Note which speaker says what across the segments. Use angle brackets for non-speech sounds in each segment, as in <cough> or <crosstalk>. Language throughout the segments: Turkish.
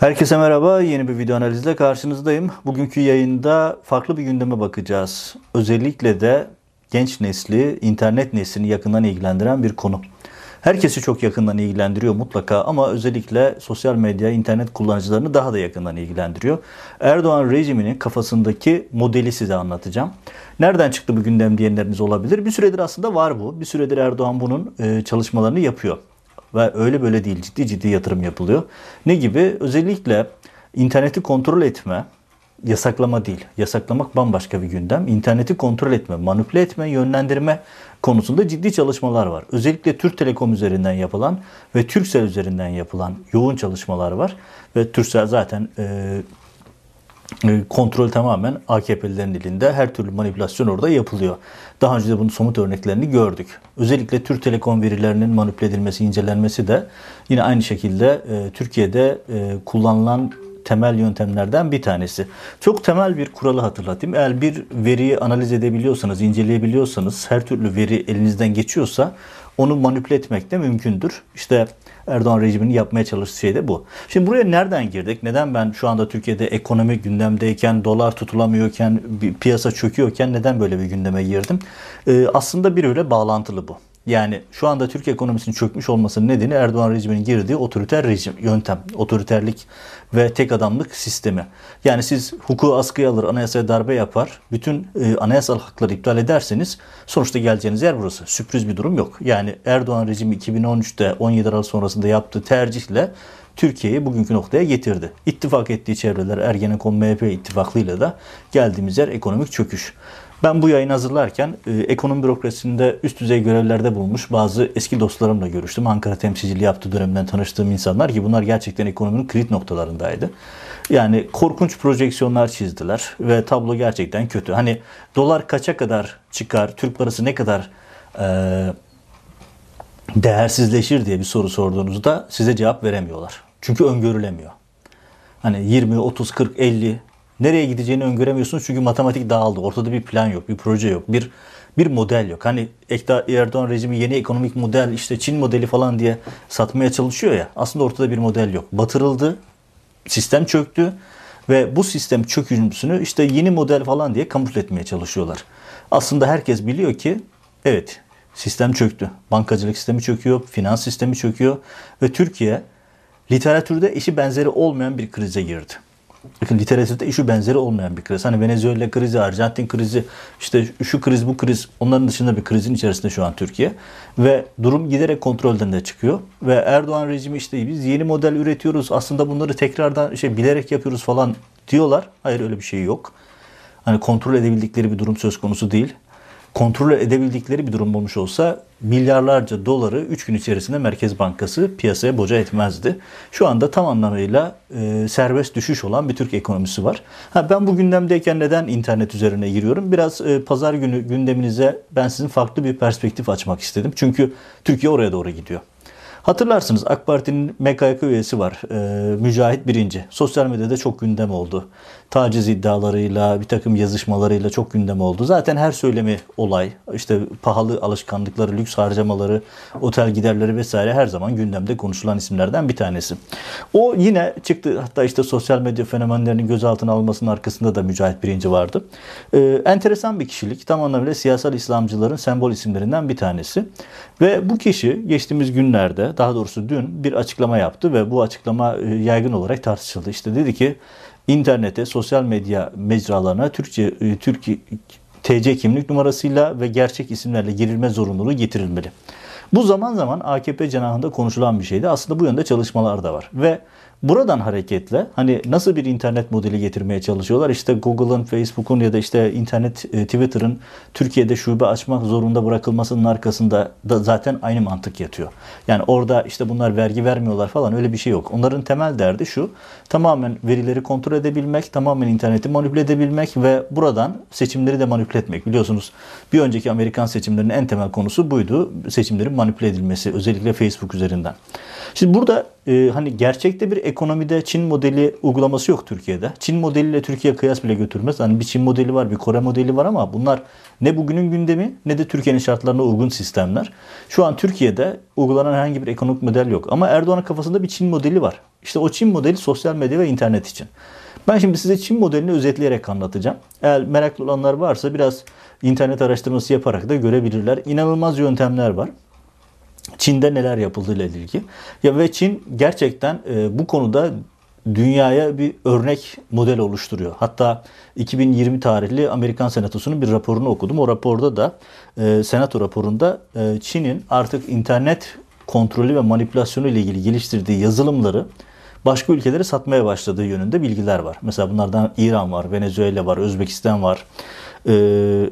Speaker 1: Herkese merhaba. Yeni bir video analizle karşınızdayım. Bugünkü yayında farklı bir gündeme bakacağız. Özellikle de genç nesli, internet neslini yakından ilgilendiren bir konu. Herkesi çok yakından ilgilendiriyor mutlaka ama özellikle sosyal medya, internet kullanıcılarını daha da yakından ilgilendiriyor. Erdoğan rejiminin kafasındaki modeli size anlatacağım. Nereden çıktı bu gündem diyenleriniz olabilir. Bir süredir aslında var bu. Bir süredir Erdoğan bunun e, çalışmalarını yapıyor. Ve öyle böyle değil ciddi ciddi yatırım yapılıyor. Ne gibi? Özellikle interneti kontrol etme, yasaklama değil. Yasaklamak bambaşka bir gündem. İnterneti kontrol etme, manipüle etme, yönlendirme konusunda ciddi çalışmalar var. Özellikle Türk Telekom üzerinden yapılan ve Türksel üzerinden yapılan yoğun çalışmalar var. Ve Türksel zaten e, kontrol tamamen AKP'lilerin elinde. Her türlü manipülasyon orada yapılıyor. Daha önce de bunun somut örneklerini gördük. Özellikle Türk Telekom verilerinin manipüle edilmesi, incelenmesi de yine aynı şekilde e, Türkiye'de e, kullanılan temel yöntemlerden bir tanesi. Çok temel bir kuralı hatırlatayım. Eğer bir veriyi analiz edebiliyorsanız, inceleyebiliyorsanız, her türlü veri elinizden geçiyorsa onu manipüle etmek de mümkündür. İşte Erdoğan rejiminin yapmaya çalıştığı şey de bu. Şimdi buraya nereden girdik? Neden ben şu anda Türkiye'de ekonomi gündemdeyken, dolar tutulamıyorken, piyasa çöküyorken neden böyle bir gündeme girdim? Ee, aslında bir öyle bağlantılı bu. Yani şu anda Türk ekonomisinin çökmüş olmasının nedeni Erdoğan rejiminin girdiği otoriter rejim, yöntem, otoriterlik ve tek adamlık sistemi. Yani siz hukuku askıya alır, anayasaya darbe yapar, bütün e, anayasal hakları iptal ederseniz sonuçta geleceğiniz yer burası. Sürpriz bir durum yok. Yani Erdoğan rejimi 2013'te 17 Aralık sonrasında yaptığı tercihle Türkiye'yi bugünkü noktaya getirdi. İttifak ettiği çevreler Ergenekon MHP ittifaklığıyla da geldiğimiz yer ekonomik çöküş. Ben bu yayını hazırlarken e, ekonomi bürokrasisinde üst düzey görevlerde bulmuş bazı eski dostlarımla görüştüm. Ankara temsilciliği yaptığı dönemden tanıştığım insanlar ki bunlar gerçekten ekonominin kritik noktalarındaydı. Yani korkunç projeksiyonlar çizdiler ve tablo gerçekten kötü. Hani dolar kaça kadar çıkar, Türk parası ne kadar e, değersizleşir diye bir soru sorduğunuzda size cevap veremiyorlar. Çünkü öngörülemiyor. Hani 20, 30, 40, 50 Nereye gideceğini öngöremiyorsunuz çünkü matematik dağıldı. Ortada bir plan yok, bir proje yok, bir bir model yok. Hani Erdoğan rejimi yeni ekonomik model, işte Çin modeli falan diye satmaya çalışıyor ya. Aslında ortada bir model yok. Batırıldı, sistem çöktü ve bu sistem çöküntüsünü işte yeni model falan diye kamufle etmeye çalışıyorlar. Aslında herkes biliyor ki evet sistem çöktü. Bankacılık sistemi çöküyor, finans sistemi çöküyor ve Türkiye literatürde eşi benzeri olmayan bir krize girdi. Literatürde şu benzeri olmayan bir kriz. Hani Venezuela krizi, Arjantin krizi, işte şu kriz bu kriz onların dışında bir krizin içerisinde şu an Türkiye. Ve durum giderek kontrolden de çıkıyor. Ve Erdoğan rejimi işte biz yeni model üretiyoruz aslında bunları tekrardan şey bilerek yapıyoruz falan diyorlar. Hayır öyle bir şey yok. Hani kontrol edebildikleri bir durum söz konusu değil kontrol edebildikleri bir durum olmuş olsa milyarlarca doları 3 gün içerisinde Merkez Bankası piyasaya boca etmezdi. Şu anda tam anlamıyla e, serbest düşüş olan bir Türk ekonomisi var. Ha, ben bu gündemdeyken neden internet üzerine giriyorum? Biraz e, pazar günü gündeminize ben sizin farklı bir perspektif açmak istedim. Çünkü Türkiye oraya doğru gidiyor. Hatırlarsınız AK Parti'nin MKYK üyesi var. E, Mücahit Birinci. Sosyal medyada çok gündem oldu. Taciz iddialarıyla, bir takım yazışmalarıyla çok gündem oldu. Zaten her söylemi olay. İşte pahalı alışkanlıkları, lüks harcamaları, otel giderleri vesaire her zaman gündemde konuşulan isimlerden bir tanesi. O yine çıktı. Hatta işte sosyal medya fenomenlerinin gözaltına almasının arkasında da Mücahit Birinci vardı. E, enteresan bir kişilik. Tam anlamıyla siyasal İslamcıların sembol isimlerinden bir tanesi. Ve bu kişi geçtiğimiz günlerde daha doğrusu dün bir açıklama yaptı ve bu açıklama e, yaygın olarak tartışıldı. İşte dedi ki internete, sosyal medya mecralarına Türkçe e, Türk TC kimlik numarasıyla ve gerçek isimlerle girilme zorunluluğu getirilmeli. Bu zaman zaman AKP cenahında konuşulan bir şeydi. Aslında bu yönde çalışmalar da var. Ve Buradan hareketle hani nasıl bir internet modeli getirmeye çalışıyorlar? İşte Google'ın, Facebook'un ya da işte internet e, Twitter'ın Türkiye'de şube açmak zorunda bırakılmasının arkasında da zaten aynı mantık yatıyor. Yani orada işte bunlar vergi vermiyorlar falan öyle bir şey yok. Onların temel derdi şu. Tamamen verileri kontrol edebilmek, tamamen interneti manipüle edebilmek ve buradan seçimleri de manipüle etmek. Biliyorsunuz bir önceki Amerikan seçimlerinin en temel konusu buydu. Seçimlerin manipüle edilmesi özellikle Facebook üzerinden. Şimdi burada e, hani gerçekte bir ekonomide Çin modeli uygulaması yok Türkiye'de. Çin modeliyle Türkiye kıyas bile götürmez. Hani bir Çin modeli var, bir Kore modeli var ama bunlar ne bugünün gündemi ne de Türkiye'nin şartlarına uygun sistemler. Şu an Türkiye'de uygulanan herhangi bir ekonomik model yok. Ama Erdoğan'ın kafasında bir Çin modeli var. İşte o Çin modeli sosyal medya ve internet için. Ben şimdi size Çin modelini özetleyerek anlatacağım. Eğer meraklı olanlar varsa biraz internet araştırması yaparak da görebilirler. İnanılmaz yöntemler var. Çin'de neler yapıldığı ile ilgili. Ya ve Çin gerçekten e, bu konuda dünyaya bir örnek model oluşturuyor. Hatta 2020 tarihli Amerikan Senatosu'nun bir raporunu okudum. O raporda da e, Senato raporunda e, Çin'in artık internet kontrolü ve manipülasyonu ile ilgili geliştirdiği yazılımları başka ülkelere satmaya başladığı yönünde bilgiler var. Mesela bunlardan İran var, Venezuela var, Özbekistan var. E,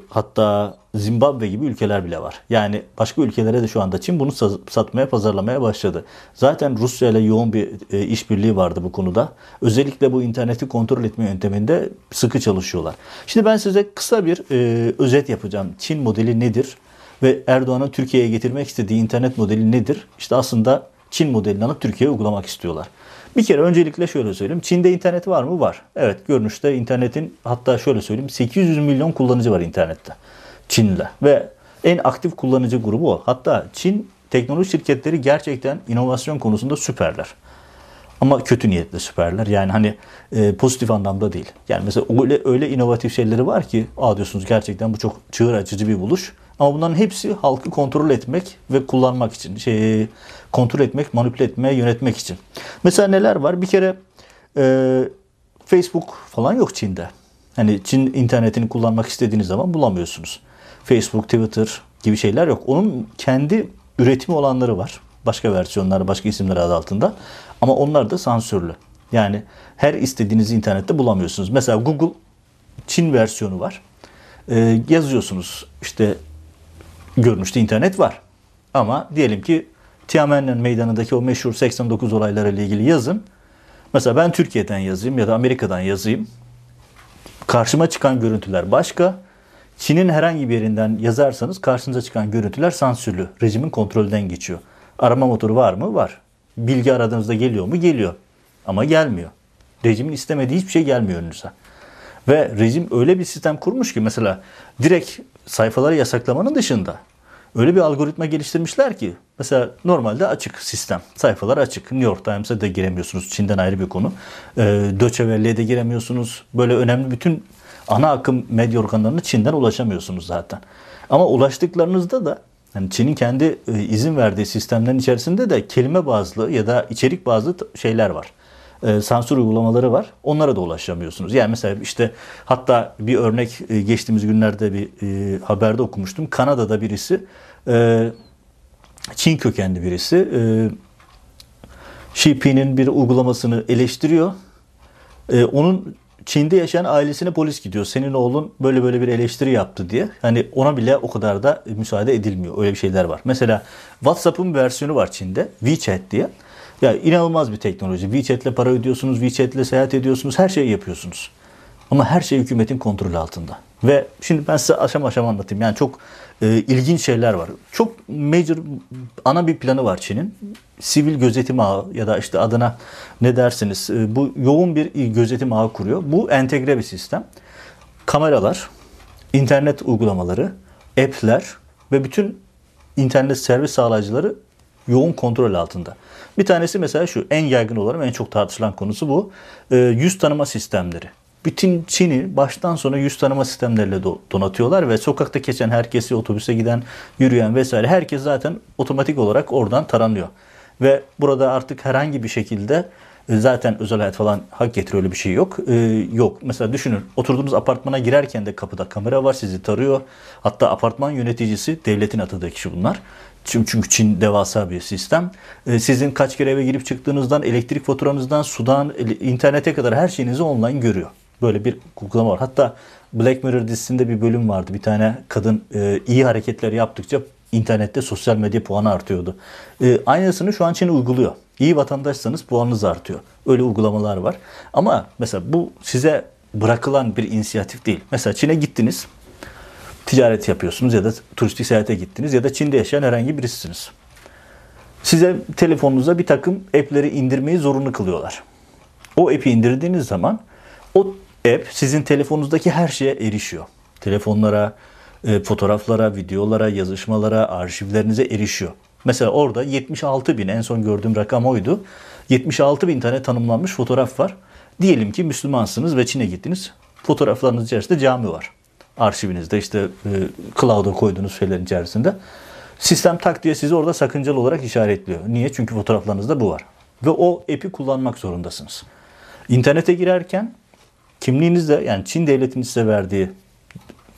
Speaker 1: hatta Zimbabwe gibi ülkeler bile var. Yani başka ülkelere de şu anda Çin bunu satmaya, pazarlamaya başladı. Zaten Rusya ile yoğun bir e, işbirliği vardı bu konuda. Özellikle bu interneti kontrol etme yönteminde sıkı çalışıyorlar. Şimdi ben size kısa bir e, özet yapacağım. Çin modeli nedir? Ve Erdoğan'ın Türkiye'ye getirmek istediği internet modeli nedir? İşte aslında Çin modelini alıp Türkiye'ye uygulamak istiyorlar. Bir kere öncelikle şöyle söyleyeyim. Çin'de internet var mı? Var. Evet görünüşte internetin hatta şöyle söyleyeyim 800 milyon kullanıcı var internette. Çin'de ve en aktif kullanıcı grubu o. Hatta Çin teknoloji şirketleri gerçekten inovasyon konusunda süperler. Ama kötü niyetle süperler. Yani hani e, pozitif anlamda değil. Yani mesela öyle öyle inovatif şeyleri var ki, aa diyorsunuz gerçekten bu çok çığır açıcı bir buluş. Ama bunların hepsi halkı kontrol etmek ve kullanmak için, şey kontrol etmek, manipüle etmeye, yönetmek için. Mesela neler var? Bir kere e, Facebook falan yok Çin'de. Hani Çin internetini kullanmak istediğiniz zaman bulamıyorsunuz. Facebook, Twitter gibi şeyler yok. Onun kendi üretimi olanları var. Başka versiyonları, başka isimler adı altında. Ama onlar da sansürlü. Yani her istediğinizi internette bulamıyorsunuz. Mesela Google Çin versiyonu var. Ee, yazıyorsunuz işte görünüşte internet var. Ama diyelim ki Tiananmen meydanındaki o meşhur 89 olayları ile ilgili yazın. Mesela ben Türkiye'den yazayım ya da Amerika'dan yazayım. Karşıma çıkan görüntüler başka. Çin'in herhangi bir yerinden yazarsanız karşınıza çıkan görüntüler sansürlü. Rejimin kontrolden geçiyor. Arama motoru var mı? Var. Bilgi aradığınızda geliyor mu? Geliyor. Ama gelmiyor. Rejimin istemediği hiçbir şey gelmiyor önünüze. Ve rejim öyle bir sistem kurmuş ki mesela direkt sayfaları yasaklamanın dışında öyle bir algoritma geliştirmişler ki mesela normalde açık sistem. Sayfalar açık. New York Times'a da giremiyorsunuz. Çin'den ayrı bir konu. E, Deutsche Welle'ye de giremiyorsunuz. Böyle önemli bütün ana akım medya organlarına Çin'den ulaşamıyorsunuz zaten. Ama ulaştıklarınızda da yani Çin'in kendi e, izin verdiği sistemlerin içerisinde de kelime bazlı ya da içerik bazlı şeyler var. E, sansür uygulamaları var. Onlara da ulaşamıyorsunuz. Yani mesela işte hatta bir örnek e, geçtiğimiz günlerde bir e, haberde okumuştum. Kanada'da birisi e, Çin kökenli birisi e, Xi'Ping'in bir uygulamasını eleştiriyor. E, onun Çin'de yaşayan ailesine polis gidiyor. Senin oğlun böyle böyle bir eleştiri yaptı diye. Hani ona bile o kadar da müsaade edilmiyor. Öyle bir şeyler var. Mesela WhatsApp'ın versiyonu var Çin'de. WeChat diye. Ya inanılmaz bir teknoloji. WeChat'le para ödüyorsunuz, WeChat'le seyahat ediyorsunuz, her şeyi yapıyorsunuz. Ama her şey hükümetin kontrolü altında. Ve şimdi ben size aşama aşama anlatayım. Yani çok e, ilginç şeyler var. Çok major ana bir planı var Çin'in. Sivil gözetim ağı ya da işte adına ne dersiniz e, bu yoğun bir gözetim ağı kuruyor. Bu entegre bir sistem. Kameralar, internet uygulamaları, app'ler ve bütün internet servis sağlayıcıları yoğun kontrol altında. Bir tanesi mesela şu en yaygın olarak en çok tartışılan konusu bu. E, yüz tanıma sistemleri bütün Çin'i baştan sona yüz tanıma sistemleriyle donatıyorlar ve sokakta geçen herkesi, otobüse giden, yürüyen vesaire herkes zaten otomatik olarak oradan taranıyor. Ve burada artık herhangi bir şekilde zaten özel hayat falan hak getiriyor öyle bir şey yok. Ee, yok. Mesela düşünün oturduğunuz apartmana girerken de kapıda kamera var sizi tarıyor. Hatta apartman yöneticisi devletin atadığı kişi bunlar. Çünkü Çin devasa bir sistem. Ee, sizin kaç kere eve girip çıktığınızdan, elektrik faturanızdan, sudan, internete kadar her şeyinizi online görüyor. Böyle bir uygulama var. Hatta Black Mirror dizisinde bir bölüm vardı. Bir tane kadın e, iyi hareketler yaptıkça internette sosyal medya puanı artıyordu. E, aynısını şu an Çin uyguluyor. İyi vatandaşsanız puanınız artıyor. Öyle uygulamalar var. Ama mesela bu size bırakılan bir inisiyatif değil. Mesela Çin'e gittiniz. Ticaret yapıyorsunuz ya da turistik seyahate gittiniz ya da Çin'de yaşayan herhangi birisiniz. Size telefonunuza bir takım app'leri indirmeyi zorunlu kılıyorlar. O app'i indirdiğiniz zaman o app sizin telefonunuzdaki her şeye erişiyor. Telefonlara, e, fotoğraflara, videolara, yazışmalara, arşivlerinize erişiyor. Mesela orada 76 bin en son gördüğüm rakam oydu. 76 bin tane tanımlanmış fotoğraf var. Diyelim ki Müslümansınız ve Çin'e gittiniz. Fotoğraflarınız içerisinde cami var. Arşivinizde işte e, cloud'a koyduğunuz şeylerin içerisinde. Sistem tak diye sizi orada sakıncalı olarak işaretliyor. Niye? Çünkü fotoğraflarınızda bu var. Ve o app'i kullanmak zorundasınız. İnternete girerken kimliğinizde yani Çin devletinin size verdiği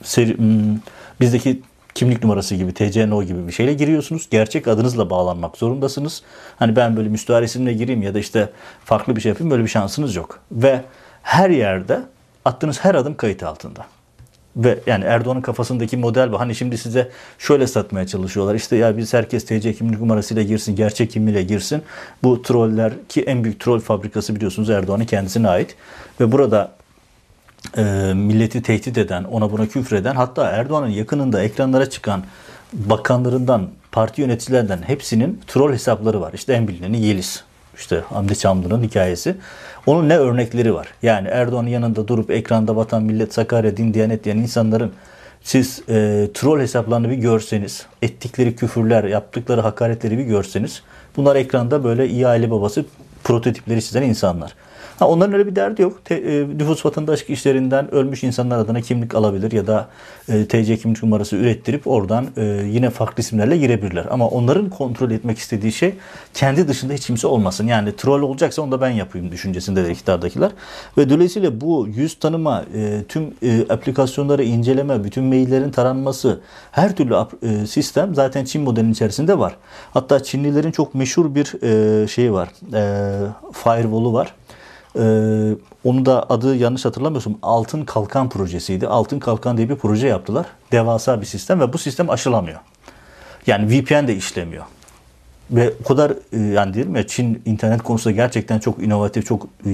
Speaker 1: seri, hmm, bizdeki kimlik numarası gibi TCNO gibi bir şeyle giriyorsunuz. Gerçek adınızla bağlanmak zorundasınız. Hani ben böyle müstahar isimle gireyim ya da işte farklı bir şey yapayım böyle bir şansınız yok. Ve her yerde attığınız her adım kayıt altında. Ve yani Erdoğan'ın kafasındaki model bu. Hani şimdi size şöyle satmaya çalışıyorlar. İşte ya biz herkes TC kimlik numarasıyla girsin, gerçek kimliğiyle girsin. Bu troller ki en büyük troll fabrikası biliyorsunuz Erdoğan'ın kendisine ait. Ve burada e, milleti tehdit eden, ona buna küfreden hatta Erdoğan'ın yakınında ekranlara çıkan bakanlarından, parti yöneticilerden hepsinin troll hesapları var. İşte en bilineni Yeliz. İşte Hamdi Çamlı'nın hikayesi. Onun ne örnekleri var? Yani Erdoğan'ın yanında durup ekranda vatan, millet, Sakarya, din, diyanet diyen insanların siz e, troll hesaplarını bir görseniz, ettikleri küfürler, yaptıkları hakaretleri bir görseniz, bunlar ekranda böyle iyi aile babası prototipleri çizen insanlar. Ha, onların öyle bir derdi yok. Te, e, nüfus vatandaşlık işlerinden ölmüş insanlar adına kimlik alabilir ya da e, TC kimlik numarası ürettirip oradan e, yine farklı isimlerle girebilirler. Ama onların kontrol etmek istediği şey kendi dışında hiç kimse olmasın. Yani troll olacaksa onu da ben yapayım düşüncesinde de iktidardakiler. Ve dolayısıyla bu yüz tanıma, e, tüm e, aplikasyonları inceleme, bütün maillerin taranması, her türlü e, sistem zaten Çin modelinin içerisinde var. Hatta Çinlilerin çok meşhur bir e, şeyi var. E, firewall'u var. Ee, onu da adı yanlış hatırlamıyorsam Altın Kalkan projesiydi. Altın Kalkan diye bir proje yaptılar. Devasa bir sistem ve bu sistem aşılamıyor. Yani VPN de işlemiyor. Ve o kadar e, yani diyelim ya Çin internet konusunda gerçekten çok inovatif, çok e,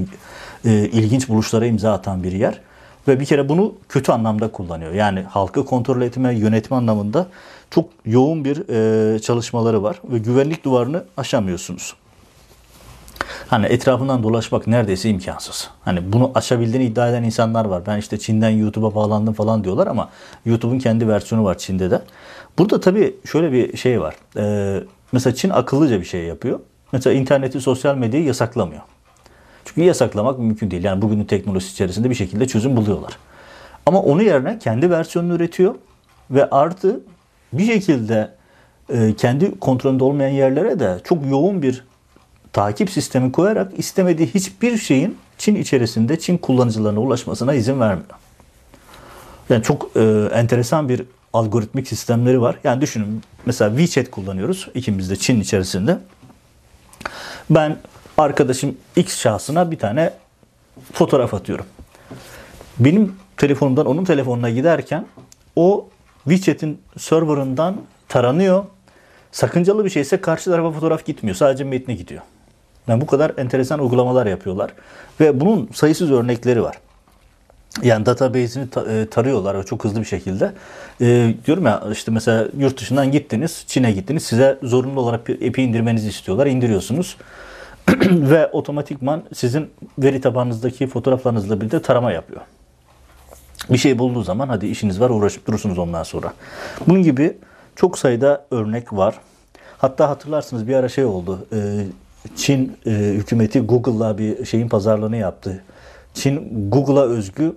Speaker 1: e, ilginç buluşlara imza atan bir yer. Ve bir kere bunu kötü anlamda kullanıyor. Yani halkı kontrol etme, yönetme anlamında çok yoğun bir çalışmaları var. Ve güvenlik duvarını aşamıyorsunuz. Hani etrafından dolaşmak neredeyse imkansız. Hani bunu aşabildiğini iddia eden insanlar var. Ben işte Çin'den YouTube'a bağlandım falan diyorlar ama YouTube'un kendi versiyonu var Çin'de de. Burada tabii şöyle bir şey var. Ee, mesela Çin akıllıca bir şey yapıyor. Mesela interneti, sosyal medyayı yasaklamıyor. Çünkü yasaklamak mümkün değil. Yani bugünün teknolojisi içerisinde bir şekilde çözüm buluyorlar. Ama onu yerine kendi versiyonunu üretiyor ve artı bir şekilde e, kendi kontrolünde olmayan yerlere de çok yoğun bir takip sistemi koyarak istemediği hiçbir şeyin Çin içerisinde Çin kullanıcılarına ulaşmasına izin vermiyor. Yani çok e, enteresan bir algoritmik sistemleri var. Yani düşünün mesela WeChat kullanıyoruz ikimiz de Çin içerisinde. Ben arkadaşım X şahsına bir tane fotoğraf atıyorum. Benim telefonumdan onun telefonuna giderken o WeChat'in serverından taranıyor. Sakıncalı bir şeyse karşı tarafa fotoğraf gitmiyor. Sadece metne gidiyor. Yani bu kadar enteresan uygulamalar yapıyorlar. Ve bunun sayısız örnekleri var. Yani database'ini e, tarıyorlar çok hızlı bir şekilde. E, diyorum ya işte mesela yurt dışından gittiniz, Çin'e gittiniz. Size zorunlu olarak app'i indirmenizi istiyorlar. İndiriyorsunuz. <clears throat> Ve otomatikman sizin veri tabanınızdaki fotoğraflarınızla birlikte tarama yapıyor. Bir şey bulduğu zaman hadi işiniz var uğraşıp durursunuz ondan sonra. Bunun gibi çok sayıda örnek var. Hatta hatırlarsınız bir ara şey oldu. E, Çin e, hükümeti Google'la bir şeyin pazarlığını yaptı. Çin Google'a özgü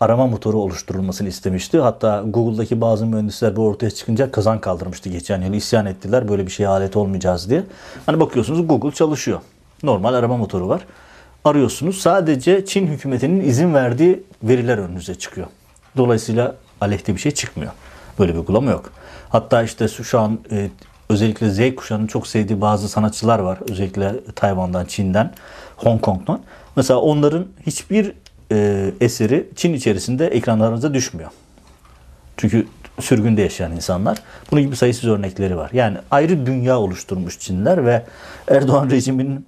Speaker 1: arama motoru oluşturulmasını istemişti. Hatta Google'daki bazı mühendisler bu ortaya çıkınca kazan kaldırmıştı geçen yıl. isyan ettiler böyle bir şeye alet olmayacağız diye. Hani bakıyorsunuz Google çalışıyor. Normal arama motoru var. Arıyorsunuz. Sadece Çin hükümetinin izin verdiği veriler önünüze çıkıyor. Dolayısıyla aleyhte bir şey çıkmıyor. Böyle bir uygulama yok. Hatta işte şu an e, özellikle Z kuşağının çok sevdiği bazı sanatçılar var. Özellikle Tayvan'dan, Çin'den, Hong Kong'dan. Mesela onların hiçbir e, eseri Çin içerisinde ekranlarınıza düşmüyor. Çünkü sürgünde yaşayan insanlar. Bunun gibi sayısız örnekleri var. Yani ayrı dünya oluşturmuş Çinler ve Erdoğan rejiminin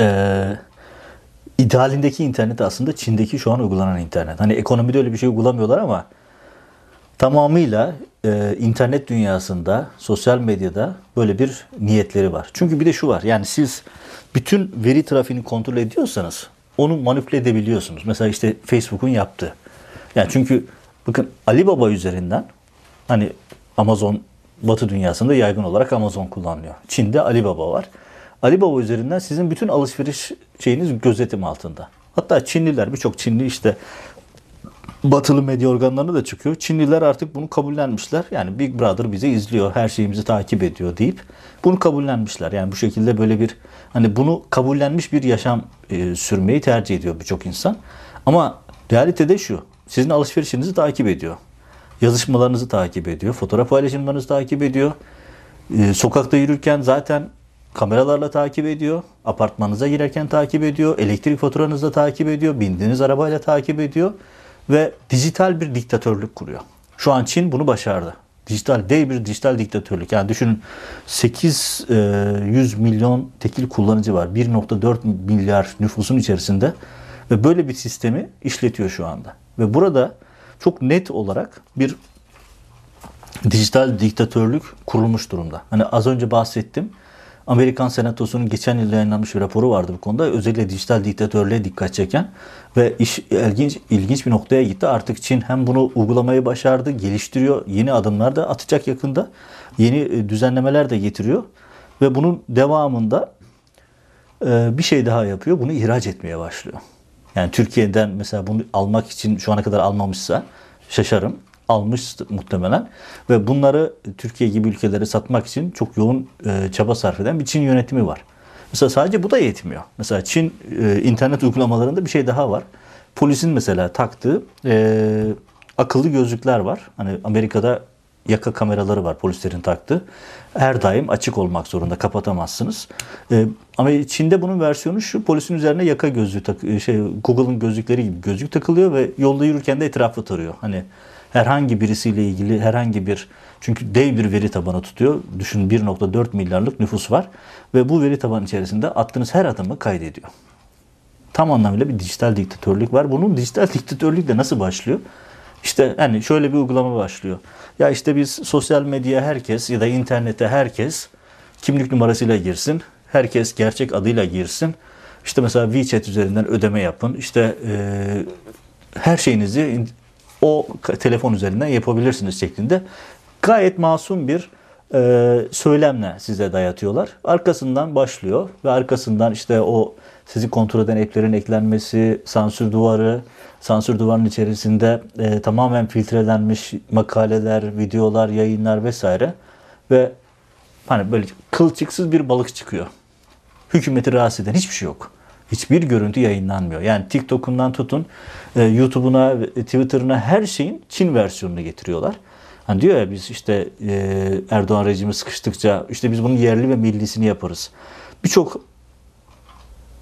Speaker 1: e, idealindeki internet aslında Çin'deki şu an uygulanan internet. Hani ekonomide öyle bir şey uygulamıyorlar ama tamamıyla e, internet dünyasında, sosyal medyada böyle bir niyetleri var. Çünkü bir de şu var. Yani siz bütün veri trafiğini kontrol ediyorsanız onu manipüle edebiliyorsunuz. Mesela işte Facebook'un yaptığı. Yani çünkü bakın Alibaba üzerinden hani Amazon Batı dünyasında yaygın olarak Amazon kullanılıyor. Çin'de Alibaba var. Alibaba üzerinden sizin bütün alışveriş şeyiniz gözetim altında. Hatta Çinliler birçok Çinli işte batılı medya organlarına da çıkıyor. Çinliler artık bunu kabullenmişler. Yani Big Brother bizi izliyor, her şeyimizi takip ediyor deyip bunu kabullenmişler. Yani bu şekilde böyle bir hani bunu kabullenmiş bir yaşam e, sürmeyi tercih ediyor birçok insan. Ama realitede şu. Sizin alışverişinizi takip ediyor. Yazışmalarınızı takip ediyor. Fotoğraf paylaşımlarınızı takip ediyor. E, sokakta yürürken zaten kameralarla takip ediyor. Apartmanınıza girerken takip ediyor. Elektrik faturanızı da takip ediyor. Bindiğiniz arabayla takip ediyor ve dijital bir diktatörlük kuruyor. Şu an Çin bunu başardı. Dijital dev bir dijital diktatörlük. Yani düşünün 800 e, milyon tekil kullanıcı var. 1.4 milyar nüfusun içerisinde ve böyle bir sistemi işletiyor şu anda. Ve burada çok net olarak bir dijital diktatörlük kurulmuş durumda. Hani az önce bahsettim. Amerikan Senatosu'nun geçen yıl yayınlanmış bir raporu vardı bu konuda. Özellikle dijital diktatörlüğe dikkat çeken ve iş ilginç ilginç bir noktaya gitti. Artık Çin hem bunu uygulamayı başardı, geliştiriyor. Yeni adımlar da atacak yakında. Yeni e, düzenlemeler de getiriyor ve bunun devamında e, bir şey daha yapıyor. Bunu ihraç etmeye başlıyor. Yani Türkiye'den mesela bunu almak için şu ana kadar almamışsa şaşarım almış muhtemelen ve bunları Türkiye gibi ülkelere satmak için çok yoğun e, çaba sarf eden bir Çin yönetimi var. Mesela sadece bu da yetmiyor. Mesela Çin e, internet uygulamalarında bir şey daha var. Polisin mesela taktığı e, akıllı gözlükler var. Hani Amerika'da yaka kameraları var polislerin taktığı. Her daim açık olmak zorunda kapatamazsınız. Ee, ama Çin'de bunun versiyonu şu polisin üzerine yaka gözlüğü tak şey Google'ın gözlükleri gibi gözlük takılıyor ve yolda yürürken de etrafı tarıyor. Hani herhangi birisiyle ilgili herhangi bir çünkü dev bir veri tabanı tutuyor. Düşün 1.4 milyarlık nüfus var ve bu veri tabanı içerisinde attığınız her adımı kaydediyor. Tam anlamıyla bir dijital diktatörlük var. Bunun dijital <laughs> diktatörlük de nasıl başlıyor? İşte hani şöyle bir uygulama başlıyor. Ya işte biz sosyal medya herkes ya da internete herkes kimlik numarasıyla girsin. Herkes gerçek adıyla girsin. İşte mesela WeChat üzerinden ödeme yapın. İşte e, her şeyinizi o telefon üzerinden yapabilirsiniz şeklinde gayet masum bir e, söylemle size dayatıyorlar. Arkasından başlıyor ve arkasından işte o sizi kontrol eden app'lerin eklenmesi, sansür duvarı, sansür duvarının içerisinde e, tamamen filtrelenmiş makaleler, videolar, yayınlar vesaire ve hani böyle kılçıksız bir balık çıkıyor. Hükümeti rahatsız eden hiçbir şey yok hiçbir görüntü yayınlanmıyor. Yani TikTok'undan tutun e, YouTube'una, Twitter'ına her şeyin Çin versiyonunu getiriyorlar. Hani diyor ya biz işte e, Erdoğan rejimi sıkıştıkça işte biz bunun yerli ve millisini yaparız. Birçok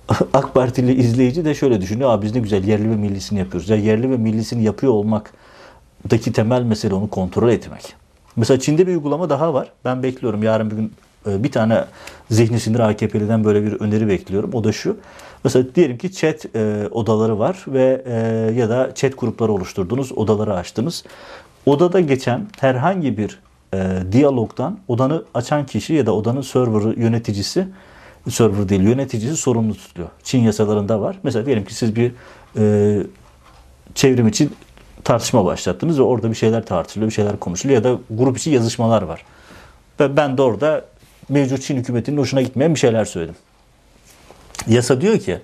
Speaker 1: <laughs> AK Partili izleyici de şöyle düşünüyor. Abi biz ne güzel yerli ve millisini yapıyoruz. Ya yerli ve millisini yapıyor olmaktaki temel mesele onu kontrol etmek. Mesela Çin'de bir uygulama daha var. Ben bekliyorum yarın bir gün e, bir tane zihni sinir AKP'liden böyle bir öneri bekliyorum. O da şu. Mesela diyelim ki chat e, odaları var ve e, ya da chat grupları oluşturdunuz, odaları açtınız. Odada geçen herhangi bir e, diyalogdan odanı açan kişi ya da odanın server yöneticisi server değil yöneticisi sorumlu tutuyor. Çin yasalarında var. Mesela diyelim ki siz bir e, çevrim için tartışma başlattınız ve orada bir şeyler tartışılıyor, bir şeyler konuşuluyor ya da grup içi yazışmalar var. Ve ben de orada mevcut Çin hükümetinin hoşuna gitmeyen bir şeyler söyledim. Yasa diyor ki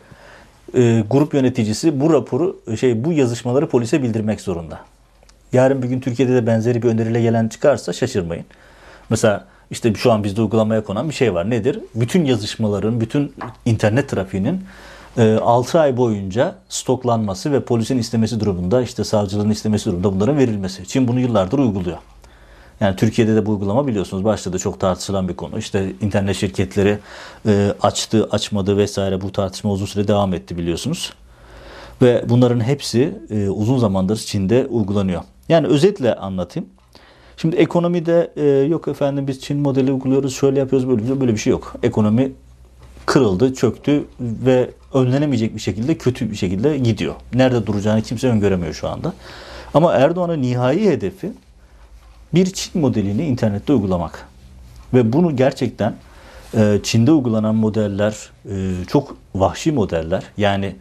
Speaker 1: e, grup yöneticisi bu raporu şey bu yazışmaları polise bildirmek zorunda. Yarın bir gün Türkiye'de de benzeri bir öneriyle gelen çıkarsa şaşırmayın. Mesela işte şu an bizde uygulamaya konan bir şey var. Nedir? Bütün yazışmaların, bütün internet trafiğinin 6 e, ay boyunca stoklanması ve polisin istemesi durumunda, işte savcılığın istemesi durumunda bunların verilmesi. Çin bunu yıllardır uyguluyor. Yani Türkiye'de de bu uygulama biliyorsunuz başladı çok tartışılan bir konu. İşte internet şirketleri e, açtı, açmadı vesaire bu tartışma uzun süre devam etti biliyorsunuz. Ve bunların hepsi e, uzun zamandır Çin'de uygulanıyor. Yani özetle anlatayım. Şimdi ekonomide e, yok efendim biz Çin modeli uyguluyoruz, şöyle yapıyoruz, böyle, böyle bir şey yok. Ekonomi kırıldı, çöktü ve önlenemeyecek bir şekilde kötü bir şekilde gidiyor. Nerede duracağını kimse öngöremiyor şu anda. Ama Erdoğan'ın nihai hedefi bir Çin modelini internette uygulamak. Ve bunu gerçekten e, Çin'de uygulanan modeller e, çok vahşi modeller. Yani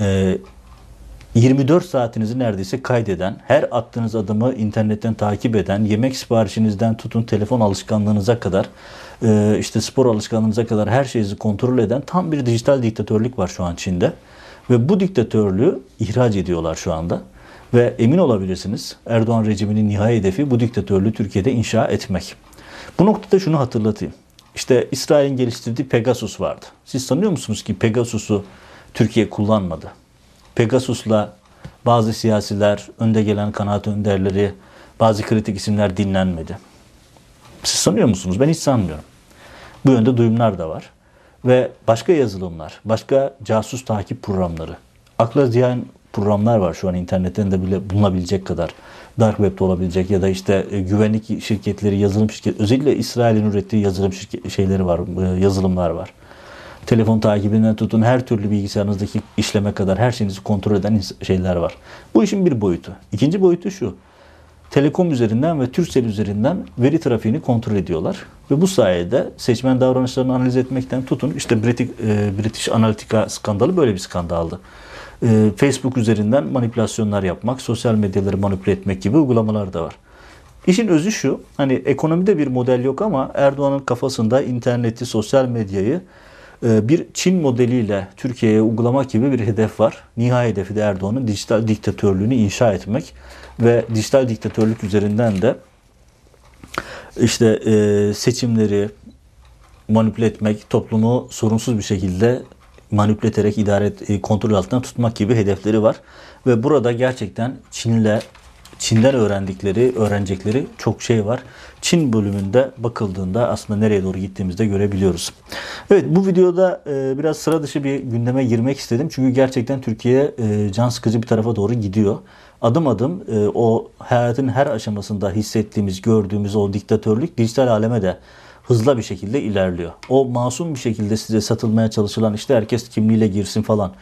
Speaker 1: e, 24 saatinizi neredeyse kaydeden, her attığınız adımı internetten takip eden, yemek siparişinizden tutun telefon alışkanlığınıza kadar, e, işte spor alışkanlığınıza kadar her şeyinizi kontrol eden tam bir dijital diktatörlük var şu an Çin'de. Ve bu diktatörlüğü ihraç ediyorlar şu anda. Ve emin olabilirsiniz Erdoğan rejiminin nihai hedefi bu diktatörlüğü Türkiye'de inşa etmek. Bu noktada şunu hatırlatayım. İşte İsrail'in geliştirdiği Pegasus vardı. Siz sanıyor musunuz ki Pegasus'u Türkiye kullanmadı? Pegasus'la bazı siyasiler, önde gelen kanaat önderleri, bazı kritik isimler dinlenmedi. Siz sanıyor musunuz? Ben hiç sanmıyorum. Bu yönde duyumlar da var. Ve başka yazılımlar, başka casus takip programları, akla ziyan programlar var şu an internetten de bile bulunabilecek kadar. Dark Web'de olabilecek ya da işte e, güvenlik şirketleri, yazılım şirket, özellikle İsrail'in ürettiği yazılım şirket, şeyleri var, e, yazılımlar var. Telefon takibinden tutun her türlü bilgisayarınızdaki işleme kadar her şeyinizi kontrol eden şeyler var. Bu işin bir boyutu. İkinci boyutu şu. Telekom üzerinden ve Turkcell üzerinden veri trafiğini kontrol ediyorlar. Ve bu sayede seçmen davranışlarını analiz etmekten tutun. İşte British, e, British Analytica skandalı böyle bir skandaldı. E, Facebook üzerinden manipülasyonlar yapmak, sosyal medyaları manipüle etmek gibi uygulamalar da var. İşin özü şu, hani ekonomide bir model yok ama Erdoğan'ın kafasında interneti, sosyal medyayı e, bir Çin modeliyle Türkiye'ye uygulamak gibi bir hedef var. Nihai hedefi de Erdoğan'ın dijital diktatörlüğünü inşa etmek ve dijital diktatörlük üzerinden de işte e, seçimleri manipüle etmek, toplumu sorunsuz bir şekilde manipüle ederek idare e, kontrol altında tutmak gibi hedefleri var. Ve burada gerçekten Çin'le Çin'den öğrendikleri, öğrenecekleri çok şey var. Çin bölümünde bakıldığında aslında nereye doğru gittiğimizde görebiliyoruz. Evet bu videoda e, biraz sıra dışı bir gündeme girmek istedim. Çünkü gerçekten Türkiye e, can sıkıcı bir tarafa doğru gidiyor. Adım adım e, o hayatın her aşamasında hissettiğimiz, gördüğümüz o diktatörlük dijital aleme de hızla bir şekilde ilerliyor. O masum bir şekilde size satılmaya çalışılan işte herkes kimliğiyle girsin falan.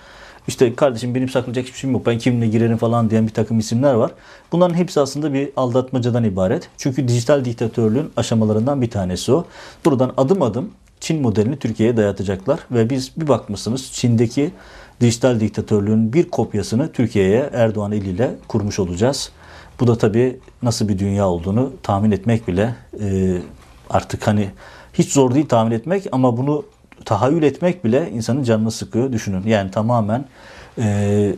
Speaker 1: İşte kardeşim benim saklayacak hiçbir şeyim yok ben kimle girerim falan diyen bir takım isimler var. Bunların hepsi aslında bir aldatmacadan ibaret. Çünkü dijital diktatörlüğün aşamalarından bir tanesi o. Buradan adım adım Çin modelini Türkiye'ye dayatacaklar ve biz bir bakmışsınız Çin'deki dijital diktatörlüğün bir kopyasını Türkiye'ye Erdoğan eliyle kurmuş olacağız. Bu da tabii nasıl bir dünya olduğunu tahmin etmek bile e, artık hani hiç zor değil tahmin etmek ama bunu tahayyül etmek bile insanın canını sıkıyor. Düşünün yani tamamen e,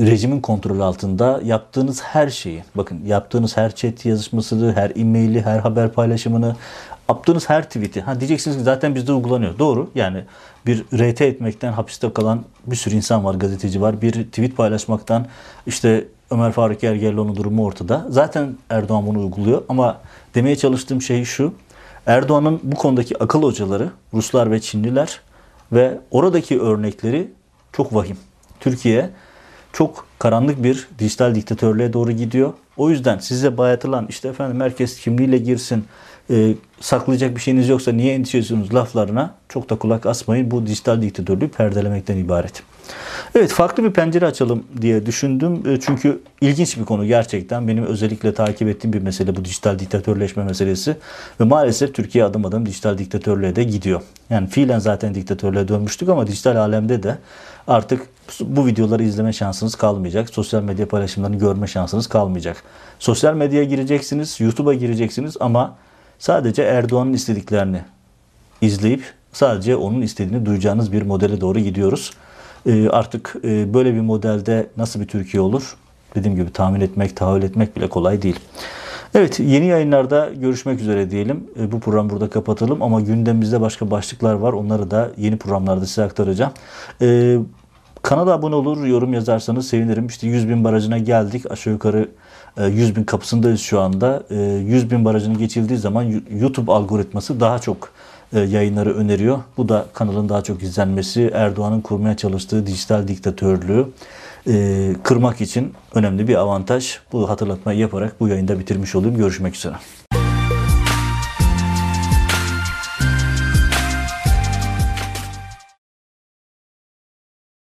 Speaker 1: rejimin kontrolü altında yaptığınız her şeyi, bakın yaptığınız her chat yazışmasını, her e-maili, her haber paylaşımını, yaptığınız her tweet'i. Ha diyeceksiniz ki zaten bizde uygulanıyor. Doğru. Yani bir RT etmekten hapiste kalan bir sürü insan var, gazeteci var. Bir tweet paylaşmaktan işte Ömer Faruk Ergerlioğlu'nun durumu ortada. Zaten Erdoğan bunu uyguluyor ama demeye çalıştığım şey şu. Erdoğan'ın bu konudaki akıl hocaları Ruslar ve Çinliler ve oradaki örnekleri çok vahim. Türkiye çok karanlık bir dijital diktatörlüğe doğru gidiyor. O yüzden size bayatılan işte efendim herkes kimliğiyle girsin, e, saklayacak bir şeyiniz yoksa niye endişe ediyorsunuz laflarına çok da kulak asmayın. Bu dijital diktatörlüğü perdelemekten ibaret. Evet farklı bir pencere açalım diye düşündüm. E, çünkü ilginç bir konu gerçekten. Benim özellikle takip ettiğim bir mesele bu dijital diktatörleşme meselesi. Ve maalesef Türkiye adım adım dijital diktatörlüğe de gidiyor. Yani fiilen zaten diktatörlüğe dönmüştük ama dijital alemde de artık bu videoları izleme şansınız kalmayacak. Sosyal medya paylaşımlarını görme şansınız kalmayacak. Sosyal medyaya gireceksiniz, YouTube'a gireceksiniz ama sadece Erdoğan'ın istediklerini izleyip sadece onun istediğini duyacağınız bir modele doğru gidiyoruz. Ee, artık e, böyle bir modelde nasıl bir Türkiye olur? Dediğim gibi tahmin etmek, tahayyül etmek bile kolay değil. Evet yeni yayınlarda görüşmek üzere diyelim. E, bu program burada kapatalım ama gündemimizde başka başlıklar var. Onları da yeni programlarda size aktaracağım. E, kanala abone olur, yorum yazarsanız sevinirim. İşte 100 bin barajına geldik. Aşağı yukarı 100 bin kapısındayız şu anda. 100 bin barajını geçildiği zaman YouTube algoritması daha çok e, yayınları öneriyor. Bu da kanalın daha çok izlenmesi, Erdoğan'ın kurmaya çalıştığı dijital diktatörlüğü e, kırmak için önemli bir avantaj. Bu hatırlatmayı yaparak bu yayında bitirmiş olayım. Görüşmek üzere.